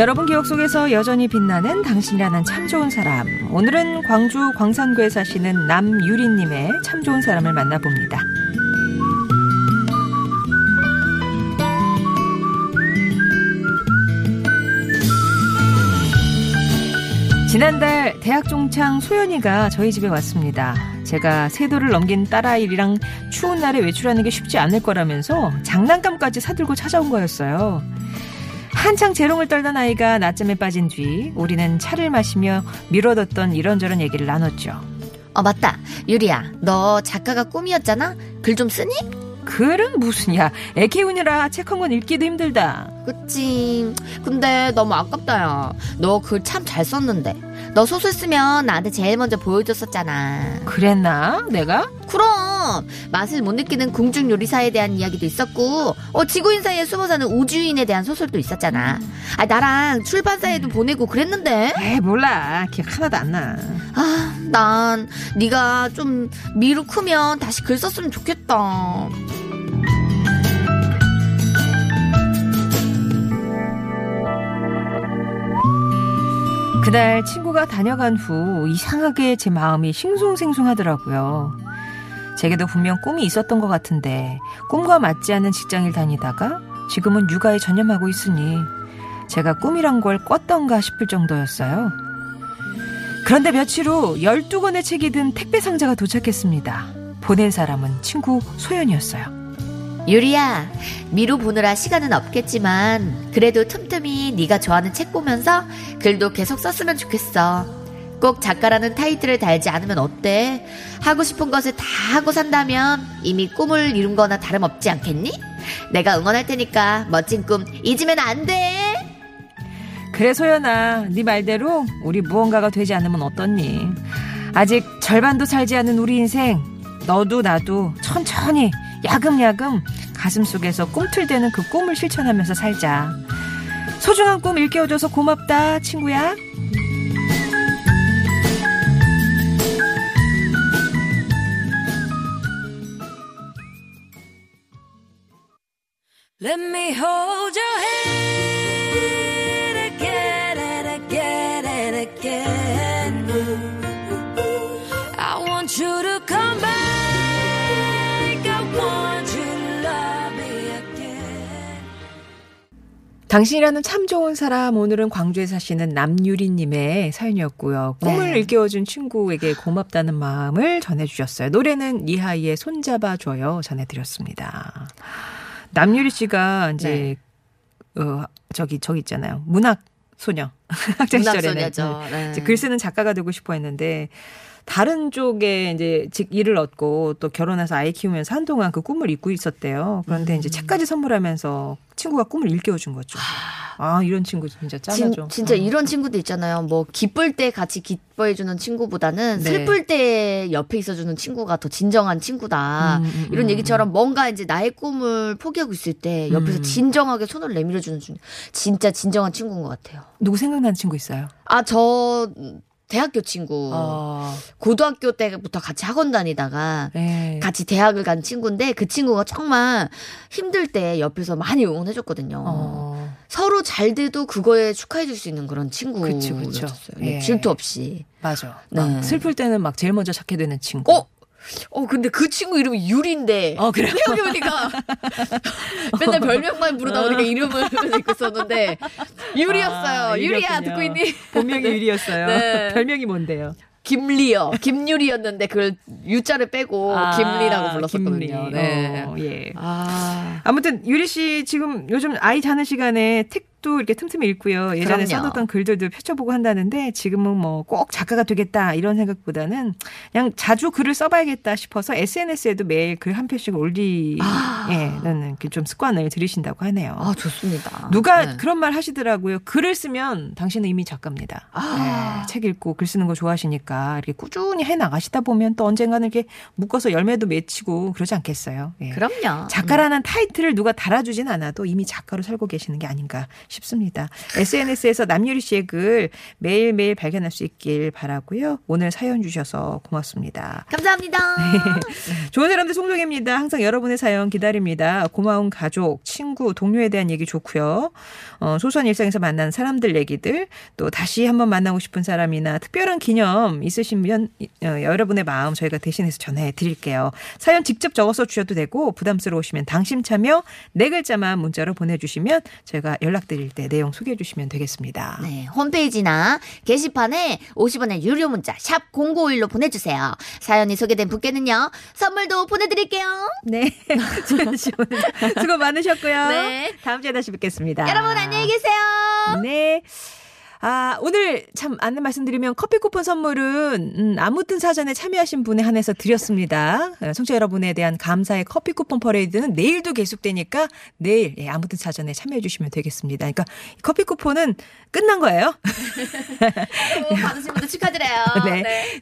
여러분 기억 속에서 여전히 빛나는 당신이라는 참 좋은 사람. 오늘은 광주 광산구에 사시는 남유리님의 참 좋은 사람을 만나봅니다. 지난달 대학 종창 소연이가 저희 집에 왔습니다. 제가 세도를 넘긴 딸아이랑 추운 날에 외출하는 게 쉽지 않을 거라면서 장난감까지 사들고 찾아온 거였어요. 한창 재롱을 떨던 아이가 낮잠에 빠진 뒤 우리는 차를 마시며 미뤄뒀던 이런저런 얘기를 나눴죠. 어, 맞다. 유리야, 너 작가가 꿈이었잖아? 글 좀 쓰니? 글은 무슨야. 애 키우느라 책 한 권 읽기도 힘들다. 그치. 근데 너무 아깝다, 야. 너 글 참 잘 썼는데. 너 소설 쓰면 나한테 제일 먼저 보여줬었잖아. 그랬나? 내가? 그럼! 맛을 못 느끼는 궁중 요리사에 대한 이야기도 있었고, 어, 지구인 사이에 숨어 사는 우주인에 대한 소설도 있었잖아. 아, 나랑 출판사에도 보내고 그랬는데? 에 몰라. 기억 하나도 안 나. 아, 난 네가 좀 미루 크면 다시 글 썼으면 좋겠다. 그날 친구가 다녀간 후 이상하게 제 마음이 싱숭생숭하더라고요. 제게도 분명 꿈이 있었던 것 같은데 꿈과 맞지 않는 직장을 다니다가 지금은 육아에 전념하고 있으니 제가 꿈이란 걸 꿨던가 싶을 정도였어요. 그런데 며칠 후 12권의 책이 든 택배 상자가 도착했습니다. 보낸 사람은 친구 소연이었어요. 유리야, 미루 보느라 시간은 없겠지만 그래도 틈틈이 네가 좋아하는 책 보면서 글도 계속 썼으면 좋겠어. 꼭 작가라는 타이틀을 달지 않으면 어때? 하고 싶은 것을 다 하고 산다면 이미 꿈을 이룬 거나 다름없지 않겠니? 내가 응원할 테니까 멋진 꿈 잊으면 안 돼. 그래 소연아 네 말대로 우리 무언가가 되지 않으면 어떻니 아직 절반도 살지 않은 우리 인생 너도 나도 천천히 야금야금 가슴 속에서 꿈틀대는 그 꿈을 실천하면서 살자. 소중한 꿈 일깨워줘서 고맙다 친구야. Let me hold your hand 당신이라는 참 좋은 사람 오늘은 광주에 사시는 남유리님의 사연이었고요. 꿈을 네. 일깨워준 친구에게 고맙다는 마음을 전해주셨어요. 노래는 이하이의 손잡아줘요 전해드렸습니다. 남유리 씨가 이제 어 저기 저기 있잖아요. 문학 소녀. 학창 시절에는. 네. 이제 글 쓰는 작가가 되고 싶어 했는데 다른 쪽에 이제 직 일을 얻고 또 결혼해서 아이 키우면서 한동안 그 꿈을 잊고 있었대요. 그런데 음. 이제 책까지 선물하면서 친구가 꿈을 일깨워 준 거죠. 아, 이런 친구 진짜 짠하죠. 진, 짜 어. 이런 친구도 있잖아요. 뭐 기쁠 때 같이 기뻐해 주는 친구보다는 네. 슬플 때 옆에 있어 주는 친구가 더 진정한 친구다. 음, 음, 이런 음, 얘기처럼 뭔가 이제 나의 꿈을 포기하고 있을 때 옆에서 음. 진정하게 손을 내밀어 주는 중 진짜 진정한 친구인 것 같아요. 누구 생각나는 친구 있어요? 아 저 대학교 친구 어, 고등학교 때부터 같이 학원 다니다가 네. 같이 대학을 간 친구인데 그 친구가 정말 힘들 때 옆에서 많이 응원해줬거든요. 어, 서로 잘 돼도 그거에 축하해줄 수 있는 그런 친구였어요. 그쵸. 예. 질투 없이. 맞아. 네. 막 슬플 때는 막 제일 먼저 찾게 되는 친구. 어? 어 근데 그 친구 이름이 유리인데. 어, 그래요? 언니가 맨날 별명만 부르다 보니까 이름을 읽고 있었는데 유리였어요. 아, 유리야. 듣고 있니? 본명이 유리였어요. 네. 별명이 뭔데요? 김리요. 김유리였는데 그걸 유자를 빼고 아, 김리라고 불렀었거든요. 김리. 네. 어, 예. 아. 아무튼 유리 씨 지금 요즘 아이 자는 시간에 책 책도 이렇게 틈틈이 읽고요. 예전에 그럼요. 써뒀던 글들도 펼쳐보고 한다는데 지금은 뭐 꼭 작가가 되겠다 이런 생각보다는 그냥 자주 글을 써봐야겠다 싶어서 SNS에도 매일 글 한 편씩 올리는 좀 습관을 들이신다고 하네요. 아, 좋습니다. 누가 네. 그런 말 하시더라고요. 글을 쓰면 당신은 이미 작가입니다. 아. 네, 책 읽고 글 쓰는 거 좋아하시니까 이렇게 꾸준히 해 나가시다 보면 또 언젠가는 이렇게 묶어서 열매도 맺히고 그러지 않겠어요. 예. 그럼요. 작가라는 타이틀을 누가 달아주진 않아도 이미 작가로 살고 계시는 게 아닌가 싶습니다. SNS에서 남유리 씨의 글 매일매일 발견할 수 있길 바라고요. 오늘 사연 주셔서 고맙습니다. 감사합니다. 좋은 사람들 송정입니다. 항상 여러분의 사연 기다립니다. 고마운 가족, 친구, 동료에 대한 얘기 좋고요. 어, 소소한 일상에서 만난 사람들 얘기들, 또 다시 한번 만나고 싶은 사람이나 특별한 기념 있으시면 어, 여러분의 마음 저희가 대신해서 전해 드릴게요. 사연 직접 적어서 주셔도 되고 부담스러우시면 당심 참여 네 글자만 문자로 보내주시면 저희가 연락드 릴 때 내용 소개해 주시면 되겠습니다. 네, 홈페이지나 게시판에 50원의 유료 문자 샵 0951로 보내주세요. 사연이 소개된 분께는요. 선물도 보내드릴게요. 네. 수현 씨 오늘 수고 많으셨고요. 네. 다음 주에 다시 뵙겠습니다. 여러분 안녕히 계세요. 네. 아, 오늘 참 안내 말씀드리면 커피 쿠폰 선물은 음, 아무튼 사전에 참여하신 분에 한해서 드렸습니다. 어, 청취자 여러분에 대한 감사의 커피 쿠폰 퍼레이드는 내일도 계속되니까 내일 예, 아무튼 사전에 참여해 주시면 되겠습니다. 그러니까 이 커피 쿠폰은 끝난 거예요. 또 받으신 분들 축하드려요. 네.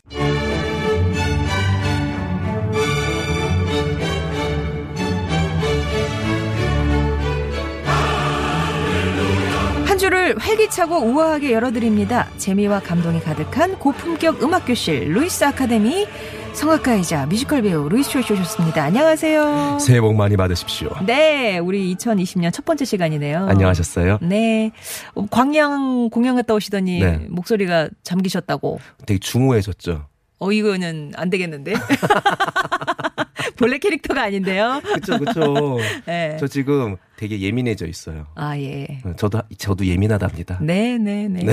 한 주를 활기차고 우아하게 열어드립니다. 재미와 감동이 가득한 고품격 음악교실 루이스 아카데미 성악가이자 뮤지컬 배우 루이스 초이 오셨습니다. 안녕하세요. 새해 복 많이 받으십시오. 네, 우리 2020년 첫 번째 시간이네요. 안녕하셨어요? 네, 어, 광양 공연 갔다 오시더니 네. 목소리가 잠기셨다고. 되게 중후해졌죠. 어, 이거는 안 되겠는데? 본래 캐릭터가 아닌데요? 그쵸, 그쵸. 네. 저 지금 되게 예민해져 있어요. 아, 예. 저도, 저도 예민하답니다. 네, 네, 네.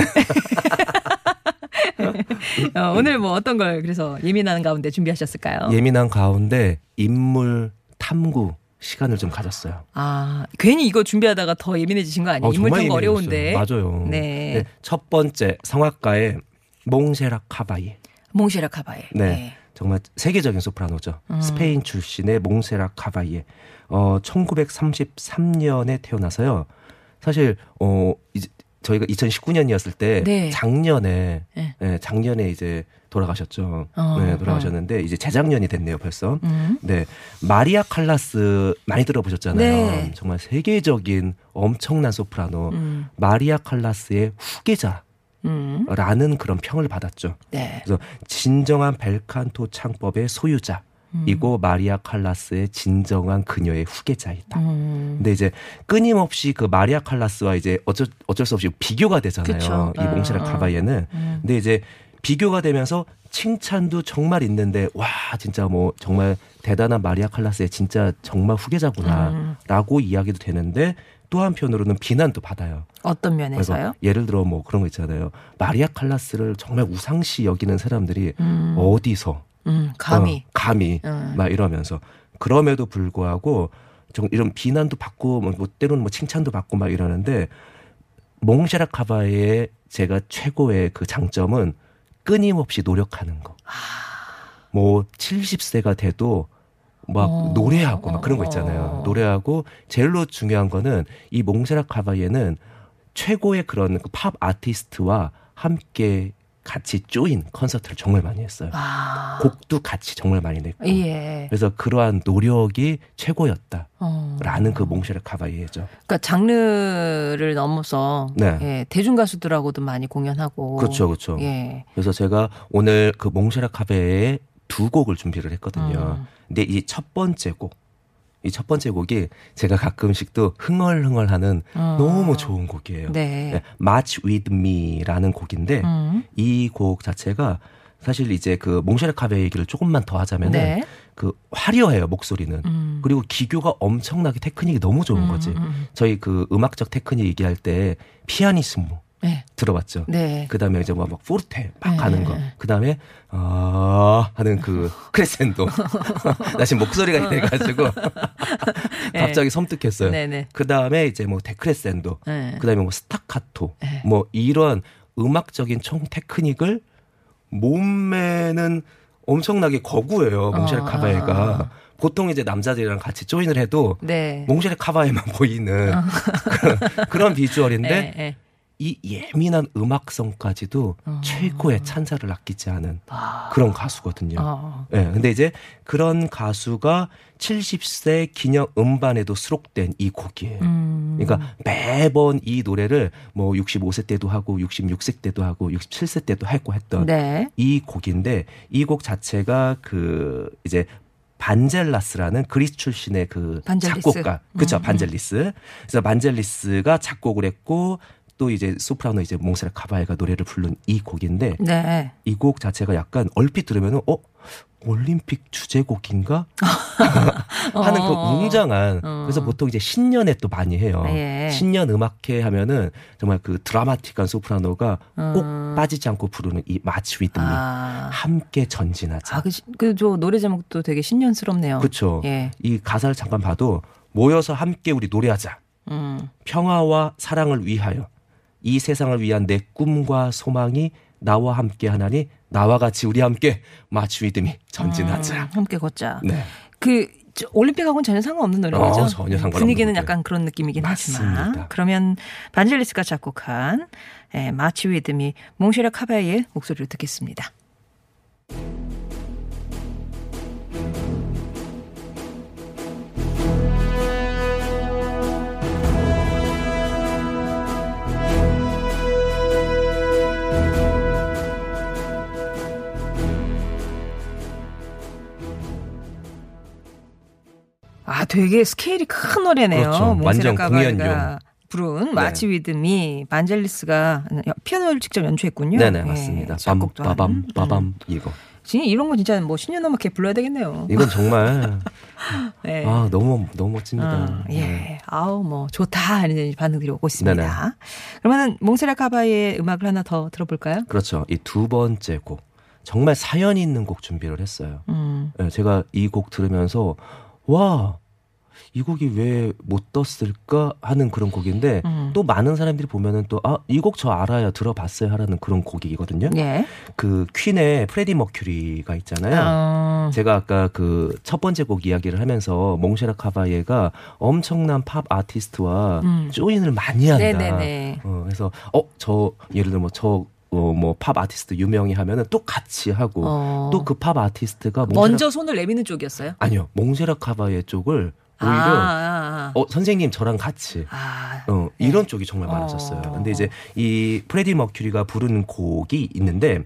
어, 오늘 뭐 어떤 걸 그래서 예민한 가운데 준비하셨을까요? 예민한 가운데 인물 탐구 시간을 좀 가졌어요. 아, 괜히 이거 준비하다가 더 예민해지신 거 아니에요? 어, 인물 탐구 예민해졌어요. 어려운데. 맞아요. 네. 첫 번째 성악가의 몽세라 카바이. 몽시라 카바에. 네. 정말 세계적인 소프라노죠. 음. 스페인 출신의 몽세라 카바이에 어 1933년에 태어나서요. 사실 어 이제 저희가 2019년이었을 때 네. 작년에 네. 예, 작년에 이제 돌아가셨죠. 어, 네, 돌아가셨는데 이제 재작년이 됐네요, 벌써. 음. 네. 마리아 칼라스 많이 들어보셨잖아요. 네. 정말 세계적인 엄청난 소프라노 음. 마리아 칼라스의 후계자 음. 라는 그런 평을 받았죠. 네. 그래서 진정한 벨칸토 창법의 소유자 이고 마리아 칼라스의 진정한 그녀의 후계자이다. 음. 근데 이제 끊임없이 그 마리아 칼라스와 이제 어쩔 어쩔 수 없이 비교가 되잖아요. 그쵸. 이 몽시라 어, 어. 카바예는. 음. 근데 이제 비교가 되면서 칭찬도 정말 있는데 와 진짜 뭐 정말 대단한 마리아 칼라스의 진짜 정말 음. 후계자구나라고 이야기도 되는데 또 한편으로는 비난도 받아요. 어떤 면에서요? 예를 들어 뭐 그런 거 있잖아요. 마리아 칼라스를 정말 우상시 여기는 사람들이 음. 어디서 음, 감히. 어, 감히 음. 막 이러면서 그럼에도 불구하고 좀 이런 비난도 받고 뭐, 뭐 때로는 뭐 칭찬도 받고 막 이러는데 몽샤라 카바의 제가 최고의 그 장점은 끊임없이 노력하는 거. 아. 뭐 70세가 돼도 막 어. 노래하고 막 그런 거 있잖아요. 어. 노래하고 제일로 중요한 거는 이 몽세라 카바예는 최고의 그런 그팝 아티스트와 함께 같이 조인 콘서트를 정말 많이 했어요. 아. 곡도 같이 정말 많이 냈고. 예. 그래서 그러한 노력이 최고였다 라는 어. 그 몽세라 카바예죠. 그러니까 장르를 넘어서 네. 예, 대중 가수들하고도 많이 공연하고 그렇죠, 그렇죠. 예. 그래서 제가 오늘 그 몽세라 카바예의 두 곡을 준비를 했거든요. 음. 근데 이 첫 번째 곡, 이 첫 번째 곡이 제가 가끔씩 또 흥얼흥얼하는 음. 너무 좋은 곡이에요. 네. 네, March with Me라는 곡인데 음. 이곡 자체가 사실 이제 그 몽쉘 카베 얘기를 조금만 더 하자면은 네. 그 화려해요 목소리는 음. 그리고 기교가 엄청나게 테크닉이 너무 좋은 음, 거지. 음. 저희 그 음악적 테크닉 얘기할 때 피아니스모 네. 들어봤죠. 네. 그 다음에 이제 막, 막 포르테 막 네. 가는 거. 그 다음에 아 하는 그 크레센도. 나 지금 목소리가 이래가지고 갑자기 섬뜩했어요. 네네. 그 다음에 이제 뭐 데크레센도, 네. 그 다음에 뭐 스타카토, 네. 뭐 이런 음악적인 총 테크닉을 몸매는 엄청나게 거구해요. 몽쉘 어, 카바에가. 보통 이제 남자들이랑 같이 조인을 해도 네. 몽쉘 카바에만 보이는 그런, 그런 비주얼인데 네, 네. 이 예민한 음악성까지도 어. 최고의 찬사를 아끼지 않은 아. 그런 가수거든요. 어. 예, 근데 이제 그런 가수가 70세 기념 음반에도 수록된 이 곡이에요. 음. 그러니까 매번 이 노래를 뭐 65세 때도 하고 66세 때도 하고 67세 때도 했고 했던 네. 이 곡인데 이 곡 자체가 그 이제 반젤라스라는 그리스 출신의 그 반젤리스. 작곡가 그렇죠 음, 음. 반젤리스 그래서 반젤리스가 작곡을 했고 또 이제 소프라노 이제 몽세라 카바에가 노래를 부른 이 곡인데 네. 이곡 자체가 약간 얼핏 들으면은 어 올림픽 주제곡인가 하는 그 어. 웅장한 어. 그래서 보통 이제 신년에 또 많이 해요. 예. 신년 음악회 하면은 정말 그 드라마틱한 소프라노가 꼭 음. 빠지지 않고 부르는 이 마치 위드미 아. 함께 전진하자. 아, 그, 시- 그, 저 노래 제목도 되게 신년스럽네요. 그렇죠. 예. 이 가사를 잠깐 봐도 모여서 함께 우리 노래하자. 음. 평화와 사랑을 위하여 이 세상을 위한 내 꿈과 소망이 나와 함께 하나니 나와 같이 우리 함께 March with Me 전진하자. 음, 함께 걷자. 네. 그 저, 올림픽하고는 전혀 상관없는 노래죠. 어, 전혀 상관없는 분위기는 노래. 약간 그런 느낌이긴 하지만. 맞습니다. 그러면 반젤리스가 작곡한 예, March with Me 몽쉐라 카바예의 목소리를 듣겠습니다. 아, 되게 스케일이 큰 노래네요. 그렇죠. 몽세라 완전 공연용. 부른 마치 위드미 반젤리스가 피아노를 직접 연주했군요. 네네 예, 맞습니다. 작곡도 한. 빠밤 빠밤 이거 진짜 이런 거 진짜 뭐 신년 음악회 불러야 되겠네요. 이건 정말 예. 아 너무 너무 멋집니다. 아, 예. 네. 아우, 뭐, 좋다. 하는 반응들이 오고 있습니다. 네네. 그러면은, 몽세라 카바의 음악을 하나 더 들어볼까요? 그렇죠. 이 두 번째 곡 정말 사연 있는 곡 준비를 했어요. 음. 예, 제가 이 곡 들으면서 와. 이 곡이 왜 못 떴을까 하는 그런 곡인데 음. 또 많은 사람들이 보면은 또 아 이 곡 저 알아요 들어봤어요 하라는 그런 곡이거든요. 예. 그 퀸의 프레디 머큐리가 있잖아요. 어, 제가 아까 그 첫 번째 곡 이야기를 하면서 몽쉐라 카바예가 엄청난 팝 아티스트와 음. join을 많이 한다. 네네네. 어, 그래서 어 저 예를 들어 뭐저 어, 뭐팝 아티스트 유명히 하면은 또 같이 하고 어. 또그 팝 아티스트가 몽쉐라, 먼저 손을 내미는 쪽이었어요? 아니요 몽쉐라 카바예 쪽을 오히려 아, 아, 아. 어 선생님 저랑 같이 아, 어, 네. 이런 쪽이 정말 많았었어요. 어. 근데 이제 이 프레디 머큐리가 부르는 곡이 있는데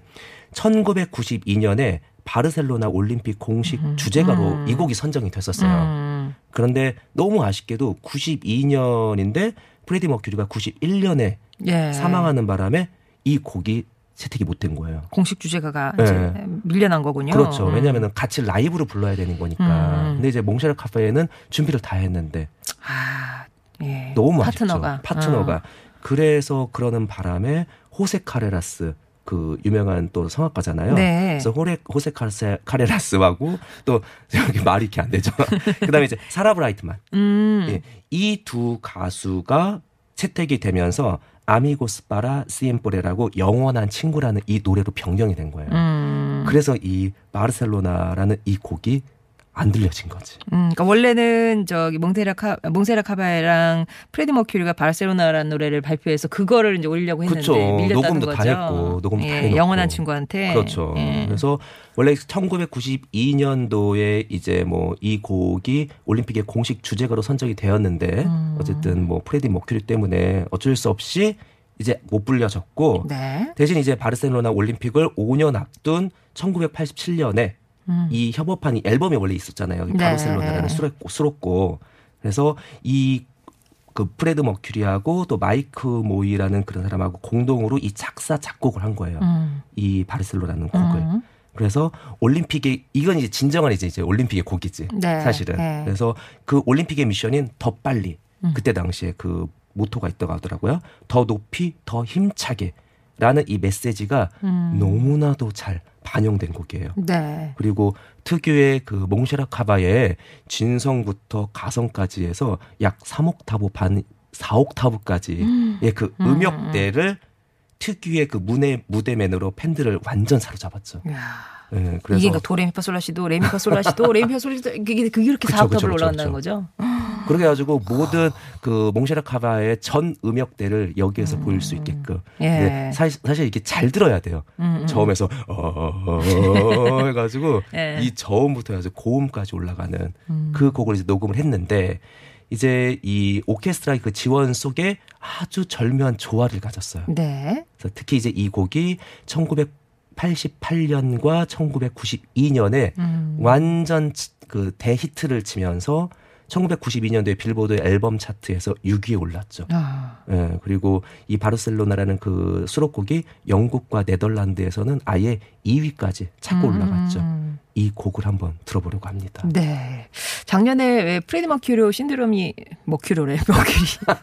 1992년에 바르셀로나 올림픽 공식 주제가로 음. 이 곡이 선정이 됐었어요. 음. 그런데 너무 아쉽게도 92년인데 프레디 머큐리가 91년에 예. 사망하는 바람에 이 곡이 채택이 못 된 거예요. 공식 주제가가 네. 밀려난 거군요. 그렇죠. 음. 왜냐하면 같이 라이브로 불러야 되는 거니까. 음. 근데 이제 몽쉘 카페에는 준비를 다 했는데 아, 예. 너무 파트너가. 아쉽죠. 파트너가. 그래서 그러는 바람에 호세 카레라스 그 유명한 또 성악가잖아요. 네. 그래서 호레, 호세 카레, 카레라스하고 또 여기 말이 이렇게 안 되죠. 그다음에 이제 사라 브라이트만 음. 예, 이두 가수가 채택이 되면서 Amigos para siempre라고 영원한 친구라는 이 노래로 변경이 된 거예요. 음. 그래서 이 바르셀로나라는 이 곡이 안 들려진 거지. 음, 그러니까 원래는 저기 몽세라 카 몽세라 카바에랑 프레디 머큐리가 바르셀로나라는 노래를 발표해서 그거를 이제 올리려고 했는데 그쵸. 밀렸다는 녹음도 거죠. 다 했고, 녹음도 다 예, 해놓고. 영원한 친구한테. 그렇죠. 예. 그래서 원래 1992년도에 이제 뭐 이 곡이 올림픽의 공식 주제가로 선정이 되었는데 음. 어쨌든 뭐 프레디 머큐리 때문에 어쩔 수 없이 이제 못 불려졌고 네. 대신 이제 바르셀로나 올림픽을 5년 앞둔 1987년에 음. 이 협업판이 앨범이 원래 있었잖아요. 이 네. 바르셀로나라는 수록곡, 수록곡. 그래서 이 그 프레드 머큐리하고 또 마이크 모이라는 그런 사람하고 공동으로 이 작사 작곡을 한 거예요. 음. 이 바르셀로나는 곡을. 음. 그래서 올림픽의 이건 이제 진정한 이제 이제 올림픽의 곡이지 네. 사실은. 네. 그래서 그 올림픽의 미션인 더 빨리 음. 그때 당시에 그 모토가 있다고 하더라고요. 더 높이 더 힘차게. 라는 이 메시지가 음. 너무나도 잘 반영된 곡이에요. 네. 그리고 특유의 그 몽쉐라 카바의 진성부터 가성까지 해서 약 3옥타브 반 4옥타브까지의 그 음. 음역대를 특유의 그 무대 무대맨으로 팬들을 완전 사로잡았죠. 이야. 예, 이게 그래서 그러니까 도레미파솔라 시도 레미파솔라 시도 레미파솔라 시도 그게 그게 이렇게 그쵸, 사옥탑으로 그쵸, 그쵸, 올라간다는. 거죠. 그렇게 해가지고 모든 그 몽쉐라 카바의 전 음역대를 여기에서 보일 수 있게끔. 예. 근데 사실, 사실 이게 잘 들어야 돼요. 음, 음. 저음에서 어 해가지고 예. 이 저음부터 해서 고음까지 올라가는 음. 그 곡을 이제 녹음을 했는데 이제 이 오케스트라의 그 지원 속에 아주 절묘한 조화를 가졌어요. 네. 그래서 특히 이제 이 곡이 1988년과 1992년에 음. 완전 치- 그 대히트를 치면서 1992년도에 빌보드 앨범 차트에서 6위에 올랐죠. 아. 예, 그리고 이 바르셀로나라는 그 수록곡이 영국과 네덜란드에서는 아예 2위까지 치고 올라갔죠. 음. 이 곡을 한번 들어보려고 합니다. 네. 작년에 왜 프레디 머큐리오 신드롬이 머큐로래 머큐리.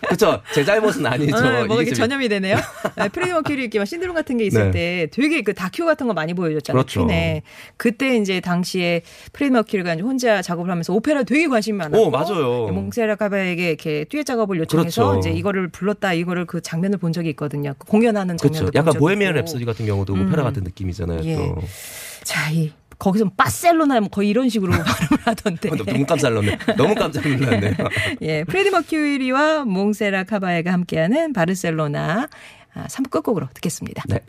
그렇죠. 제 잘못은 아니죠. 아, 뭐 이게 좀- 전염이 되네요. 아, 프레디 머큐리 이렇게 막 신드롬 같은 게 있을 네. 때 되게 그 다큐 같은 거 많이 보여줬잖아요. 그렇죠. 퀸에. 그때 이제 당시에 프레디 머큐리가 혼자 작업을 하면서 오페라 되게 관심이 많았고. 오, 맞아요. 몽세라 카바에게 이렇게 듀엣 작업을 요청해서 그렇죠. 이제 이거를 불렀다 이거를 그 장면을 본 적이 있거든요. 그 공연하는 장면도 그렇죠. 본 약간 보헤미안. 랩소디 같은 경우도 음. 오페라 같은 느낌이잖아요. 예. 또. 자, 이 거기서 바셀로나 뭐 거의 이런 식으로 발음을 하던데. 어, 너무 깜짝 놀랐네. 너무 깜짝 놀랐네요. 예, 프레디 머큐리와 몽세라 카바에가 함께하는 바르셀로나 아, 3부 끝곡으로 듣겠습니다. 네.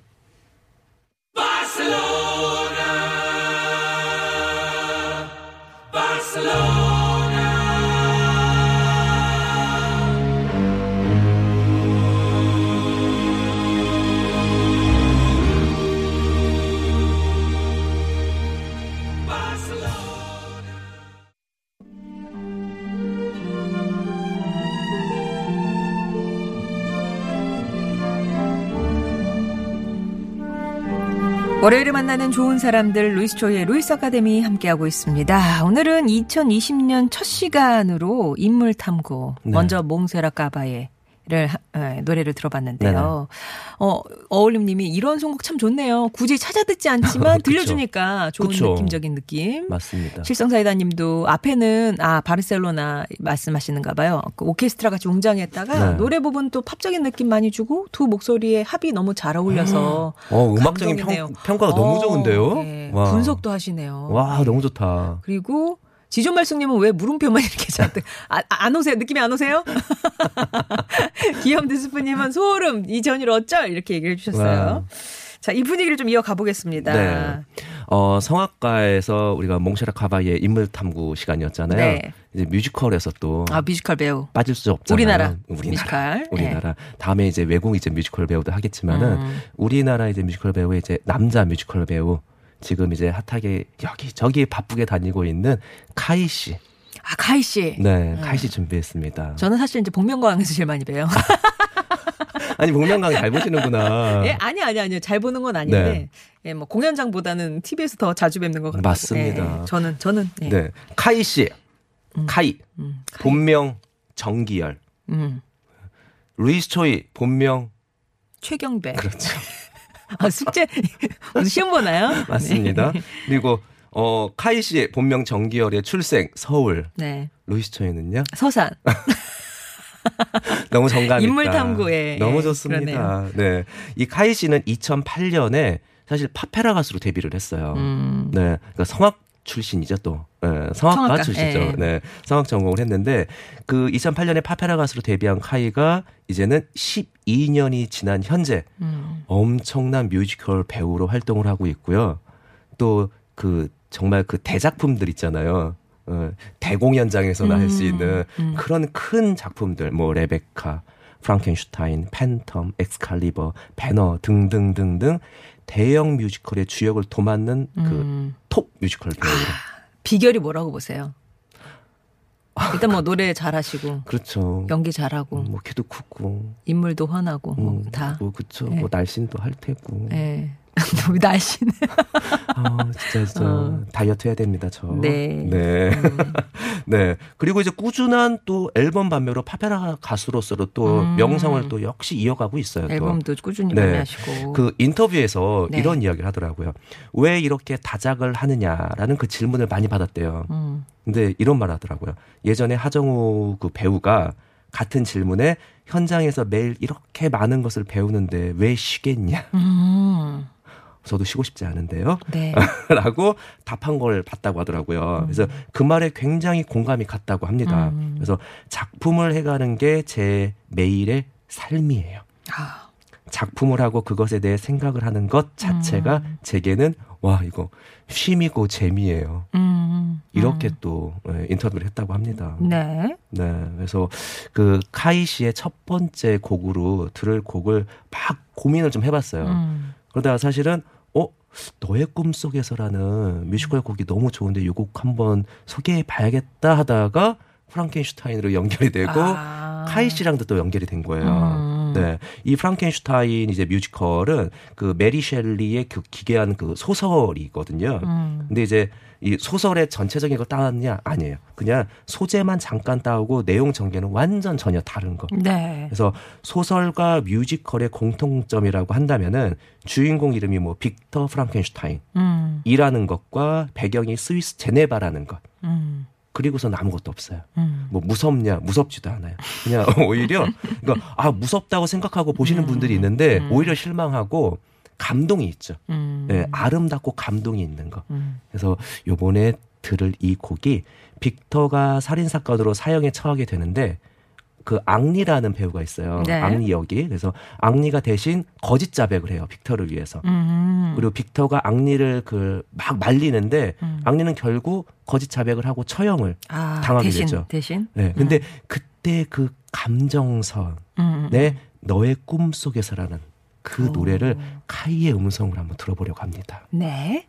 월요일에 만나는 좋은 사람들 루이스 초이의 루이스 아카데미 함께하고 있습니다. 오늘은 2020년 첫 시간으로 인물 탐구 네. 먼저 몽세라 까바의 를 노래를 들어봤는데요. 어, 어울림님이 이런 선곡 참 좋네요. 굳이 찾아 듣지 않지만. 들려주니까 좋은 그쵸. 느낌적인 느낌. 맞습니다. 실성사이다님도 앞에는 아 바르셀로나 말씀하시는가 봐요. 그 오케스트라 같이 웅장했다가 네. 노래 부분 또 팝적인 느낌 많이 주고 두 목소리의 합이 너무 잘 어울려서 어, 음악적인 감동이네요. 평, 평가가 너무 어, 좋은데요? 네. 와. 분석도 하시네요. 와, 너무 좋다. 그리고 지존말숙님은 왜 물음표만 이렇게 잔뜩 아, 안 오세요? 느낌이 안 오세요? 기염드스프님은 소름 이전일 어쩔 이렇게 얘기를 해주셨어요. 와. 자, 이 분위기를 좀 이어가 보겠습니다. 네. 어, 성악가에서 우리가 몽쉐라 카바의 인물 탐구 시간이었잖아요. 네. 이제 뮤지컬에서 또 아 뮤지컬 배우. 빠질 수 없잖아요. 우리나라 우리나라. 뮤지컬. 우리나라. 다음에 이제 외국 이제 뮤지컬 배우도 하겠지만은 음. 우리나라 이제 뮤지컬 배우의 이제 남자 뮤지컬 배우 지금 이제 핫하게 여기 저기 바쁘게 다니고 있는 카이 씨. 아 카이 씨. 네, 카이 씨 준비했습니다. 저는 사실 이제 복면가왕에서 제일 많이 봬요. 아니 복면강 잘 보시는구나. 예, 아니 아니 아니요. 잘 보는 건 아닌데, 예, 뭐 공연장보다는 TV에서 더 자주 뵙는 것 같아요. 맞습니다. 예, 저는 저는 예. 네, 카이 씨. 카이. 음, 카이. 본명 정기열. 음, 루이스 초이 본명 최경배. 그렇죠. 아, 숙제 시험 보나요? 맞습니다. 그리고 어 카이 씨의 본명 정기열의 출생 서울. 네. 루이스 초이는요? 서산. 너무 정감 있다. 인물 탐구에, 너무 예, 좋습니다. 네. 이 카이 씨는 2008년에 사실 파페라 가수로 데뷔를 했어요. 음. 네. 그러니까 성악 출신이죠 또. 네, 성악가, 출신이죠. 예. 네. 성악 전공을 했는데 그 2008년에 팝페라 가수로 데뷔한 카이가 이제는 12년이 지난 현재 음. 엄청난 뮤지컬 배우로 활동을 하고 있고요. 또 그 정말 그 대작품들 있잖아요. 어, 대공연장에서나 할수 음, 있는 음. 그런 큰 작품들, 뭐 레베카, 프랑켄슈타인, 팬텀, 엑스칼리버, 벤허 등등등등 대형 뮤지컬의 주역을 도맡는 그 음. 톱 뮤지컬 배우. 비결이 뭐라고 보세요? 일단 뭐 노래 잘하시고 그렇죠. 연기 잘하고 뭐 키도 크고, 인물도 환하고 뭐 음, 다. 뭐 그쵸. 예. 뭐 날씬도 할 테고. 예. 우리 날씨는 아, 아, 진짜 저 어. 다이어트 해야 됩니다, 저. 네. 네. 네. 그리고 이제 꾸준한 또 앨범 발매로 파페라 가수로서도 또 음. 명성을 또 역시 이어가고 있어요. 또. 앨범도 꾸준히 네. 발매하시고. 그 인터뷰에서 네. 이런 이야기를 하더라고요. 왜 이렇게 다작을 하느냐라는 그 질문을 많이 받았대요. 음. 근데 이런 말 하더라고요. 예전에 하정우 그 배우가 같은 질문에 현장에서 매일 이렇게 많은 것을 배우는데 왜 쉬겠냐? 음. 저도 쉬고 싶지 않은데요. 네. 라고 답한 걸 봤다고 하더라고요. 그래서 그 말에 굉장히 공감이 갔다고 합니다. 음. 그래서 작품을 해가는 게 제 매일의 삶이에요. 아, 작품을 하고 그것에 대해 생각을 하는 것 자체가 음. 제게는 와 이거 쉼이고 재미예요. 음. 이렇게 음. 또 예, 인터뷰를 했다고 합니다. 네. 네, 그래서 그 카이 씨의 첫 번째 곡으로 들을 곡을 막 고민을 좀 해봤어요. 음. 그러다가 사실은 어 너의 꿈 속에서라는 뮤지컬 곡이 너무 좋은데 이 곡 한번 소개해 봐야겠다 하다가 프랑켄슈타인으로 연결이 되고 아. 카이 씨랑도 또 연결이 된 거예요. 음. 네. 이 프랑켄슈타인 이제 뮤지컬은 그 메리 셸리의 그 기괴한 그 소설이거든요. 음. 근데 이제 이 소설의 전체적인 걸 따왔냐? 아니에요. 그냥 소재만 잠깐 따오고 내용 전개는 완전 전혀 다른 거. 네. 그래서 소설과 뮤지컬의 공통점이라고 한다면은 주인공 이름이 뭐 빅터 프랑켄슈타인이라는 음. 것과 배경이 스위스 제네바라는 것. 음. 그리고선 아무것도 없어요. 음. 뭐 무섭냐? 무섭지도 않아요. 그냥 오히려 그러니까 아 무섭다고 생각하고 보시는 분들이 있는데 음. 오히려 실망하고 감동이 있죠. 음. 네, 아름답고 감동이 있는 거. 음. 그래서 요번에 들을 이 곡이 빅터가 살인 사건으로 사형에 처하게 되는데 그 앙리라는 배우가 있어요. 네. 앙리 역이. 그래서 앙리가 대신 거짓 자백을 해요. 빅터를 위해서. 음. 그리고 빅터가 앙리를 그 막 말리는데 음. 앙리는 결국 거짓 자백을 하고 처형을 아, 당하게 대신, 되죠. 대신. 네. 근데 그때 그 감정선 음. 내 너의 꿈 속에서라는 그 오. 노래를 카이의 음성을 한번 들어보려고 합니다. 네.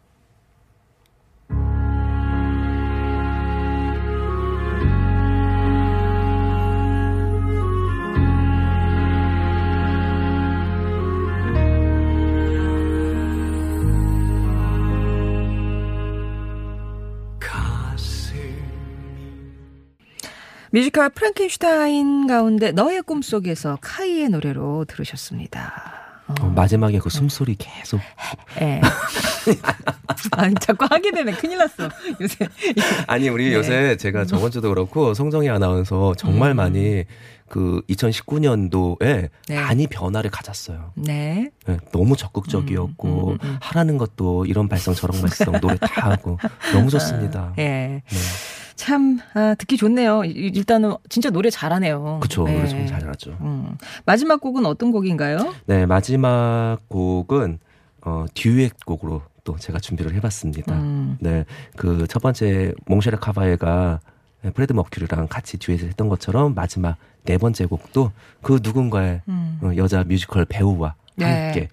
뮤지컬 프랑켄슈타인 가운데 너의 꿈속에서 카이의 노래로 들으셨습니다. 어. 어, 마지막에 그 숨소리 계속 예. 아니, 자꾸 하게 되네. 큰일 났어. 요새. 아니 우리 네. 요새 제가 저번 주도 그렇고 성정희 아나운서 정말 음. 많이 그 2019년도에 네. 많이 변화를 가졌어요. 네. 네, 너무 적극적이었고 음, 음, 음. 하라는 것도 이런 발성 저런 발성 노래 다 하고 너무 좋습니다. 예. 네. 참, 아, 듣기 좋네요. 이- 일단은 진짜 노래 잘하네요. 그쵸 네. 노래 정말 잘하죠. 음. 마지막 곡은 어떤 곡인가요? 네 마지막 곡은 어 듀엣 곡으로 또 제가 준비를 해봤습니다. 음. 네, 그 첫 번째 몽쉐르 카바에가 프레드 머큐리랑 같이 듀엣을 했던 것처럼 마지막 네 번째 곡도 그 누군가의 음. 어, 여자 뮤지컬 배우와 네. 함께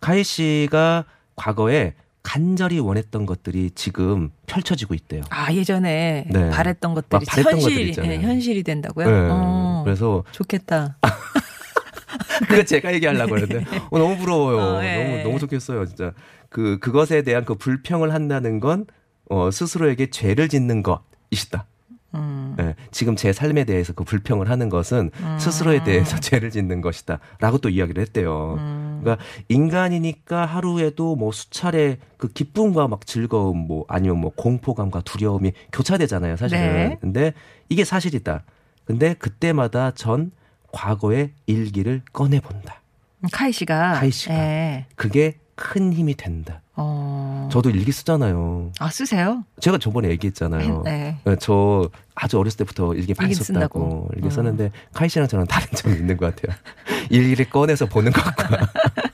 카이 씨가 과거에 간절히 원했던 것들이 지금 펼쳐지고 있대요. 아, 예전에 네. 바랬던 막 것들이 바랬던 현실, 것들. 예, 현실이 된다고요? 네, 어, 그래서 좋겠다. 그거 제가 얘기하려고 했는데 어, 너무 부러워요. 어, 예. 너무 너무 좋겠어요, 진짜. 그 그것에 대한 그 불평을 한다는 건 어, 스스로에게 죄를 짓는 것이다. 음. 예, 지금 제 삶에 대해서 그 불평을 하는 것은 스스로에 대해서 죄를 짓는 것이다. 라고 또 이야기를 했대요. 음. 그러니까 인간이니까 하루에도 뭐 수차례 그 기쁨과 막 즐거움 뭐 아니면 뭐 공포감과 두려움이 교차되잖아요, 사실은. 네. 근데 이게 사실이다. 근데 그때마다 전 과거의 일기를 꺼내 본다. 카이 씨가. 카이 씨가. 예. 그게 큰 힘이 된다. 어. 저도 일기 쓰잖아요. 아, 쓰세요? 제가 저번에 얘기했잖아요. 네. 어, 저 아주 어렸을 때부터 일기 많이 일기 썼다고 쓴다고. 일기 어. 썼는데 카이 씨랑 저는 다른 점이 있는 것 같아요. 일기를 꺼내서 보는 것과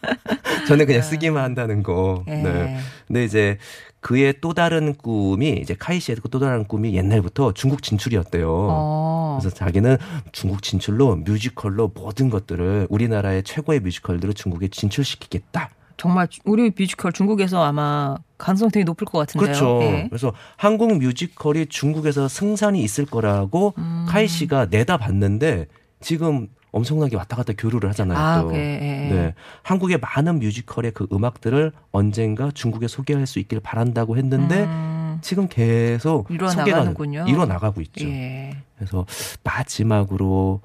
저는 그냥 쓰기만 한다는 거. 예. 네. 근데 이제 그의 또 다른 꿈이 이제 카이 씨의 또 다른 꿈이 옛날부터 중국 진출이었대요. 어. 그래서 자기는 중국 진출로 뮤지컬로 모든 것들을 우리나라의 최고의 뮤지컬들을 중국에 진출시키겠다. 정말 우리 뮤지컬 중국에서 아마 가능성 되게 높을 것 같은데요. 그렇죠. 예. 그래서 한국 뮤지컬이 중국에서 승산이 있을 거라고 음. 카이 씨가 내다봤는데 지금 엄청나게 왔다 갔다 교류를 하잖아요. 아, 또. 예. 네. 한국의 많은 뮤지컬의 그 음악들을 언젠가 중국에 소개할 수 있길 바란다고 했는데 음, 지금 계속 소개가 나가는군요. 이루어 나가고 있죠. 예. 그래서 마지막으로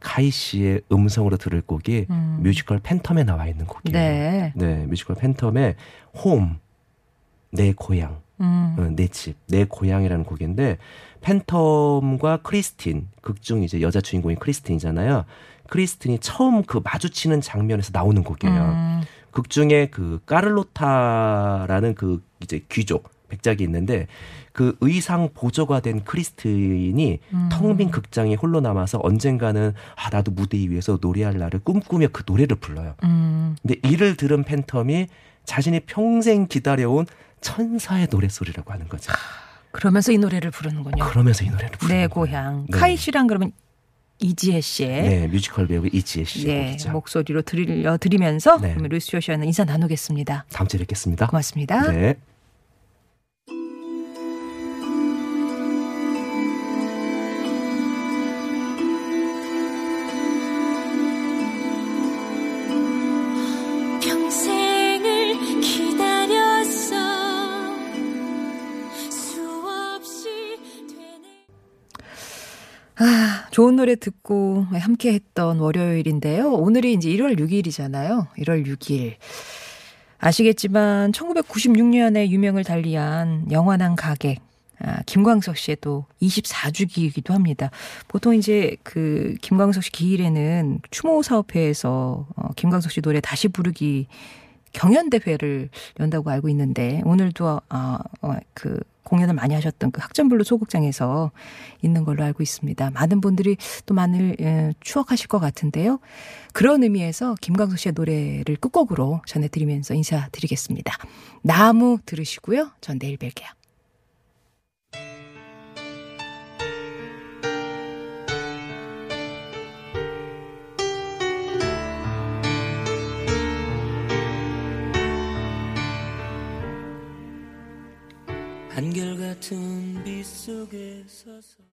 카이 씨의 음성으로 들을 곡이 음. 뮤지컬 팬텀에 나와 있는 곡이에요. 네. 네, 뮤지컬 팬텀의 홈, 내 고향, 음. 어, 내 집, 내 고향이라는 곡인데 팬텀과 크리스틴, 극중 이제 여자 주인공이 크리스틴이잖아요. 크리스틴이 처음 그 마주치는 장면에서 나오는 곡이에요. 음. 극 중에 그 까를로타라는 그 이제 귀족 백작이 있는데 그 의상 보조가 된 크리스틴이 음. 텅빈 극장에 홀로 남아서 언젠가는 아 나도 무대 위에서 노래할 날을 꿈꾸며 그 노래를 불러요. 음. 근데 이를 들은 팬텀이 자신이 평생 기다려온 천사의 노래소리라고 하는 거죠. 그러면서 이 노래를 부르는군요. 그러면서 이 노래를 부르는 내. 고향. 네. 카이 씨랑 그러면 이지혜 씨의 네, 뮤지컬 배우 이지혜 씨의 네. 목소리로 들려 드리면서 네. 그러면 루시오 씨와는 인사 나누겠습니다. 다음 주에 뵙겠습니다. 고맙습니다. 네. 아, 좋은 노래 듣고 함께 했던 월요일인데요. 오늘이 이제 1월 6일이잖아요. 1월 6일. 아시겠지만 1996년에 유명을 달리한 영원한 가객 아, 김광석 씨의 또 24주기이기도 합니다. 보통 이제 그 김광석 씨 기일에는 추모 사업회에서 어, 김광석 씨 노래 다시 부르기 경연 대회를 연다고 알고 있는데 오늘도 아, 어, 그 공연을 많이 하셨던 그 학전블루 소극장에서 있는 걸로 알고 있습니다. 많은 분들이 또 많이 예, 추억하실 것 같은데요. 그런 의미에서 김광석 씨의 노래를 끝곡으로 전해드리면서 인사드리겠습니다. 나무 들으시고요. 전 내일 뵐게요. 한결같은 빛 속에 서서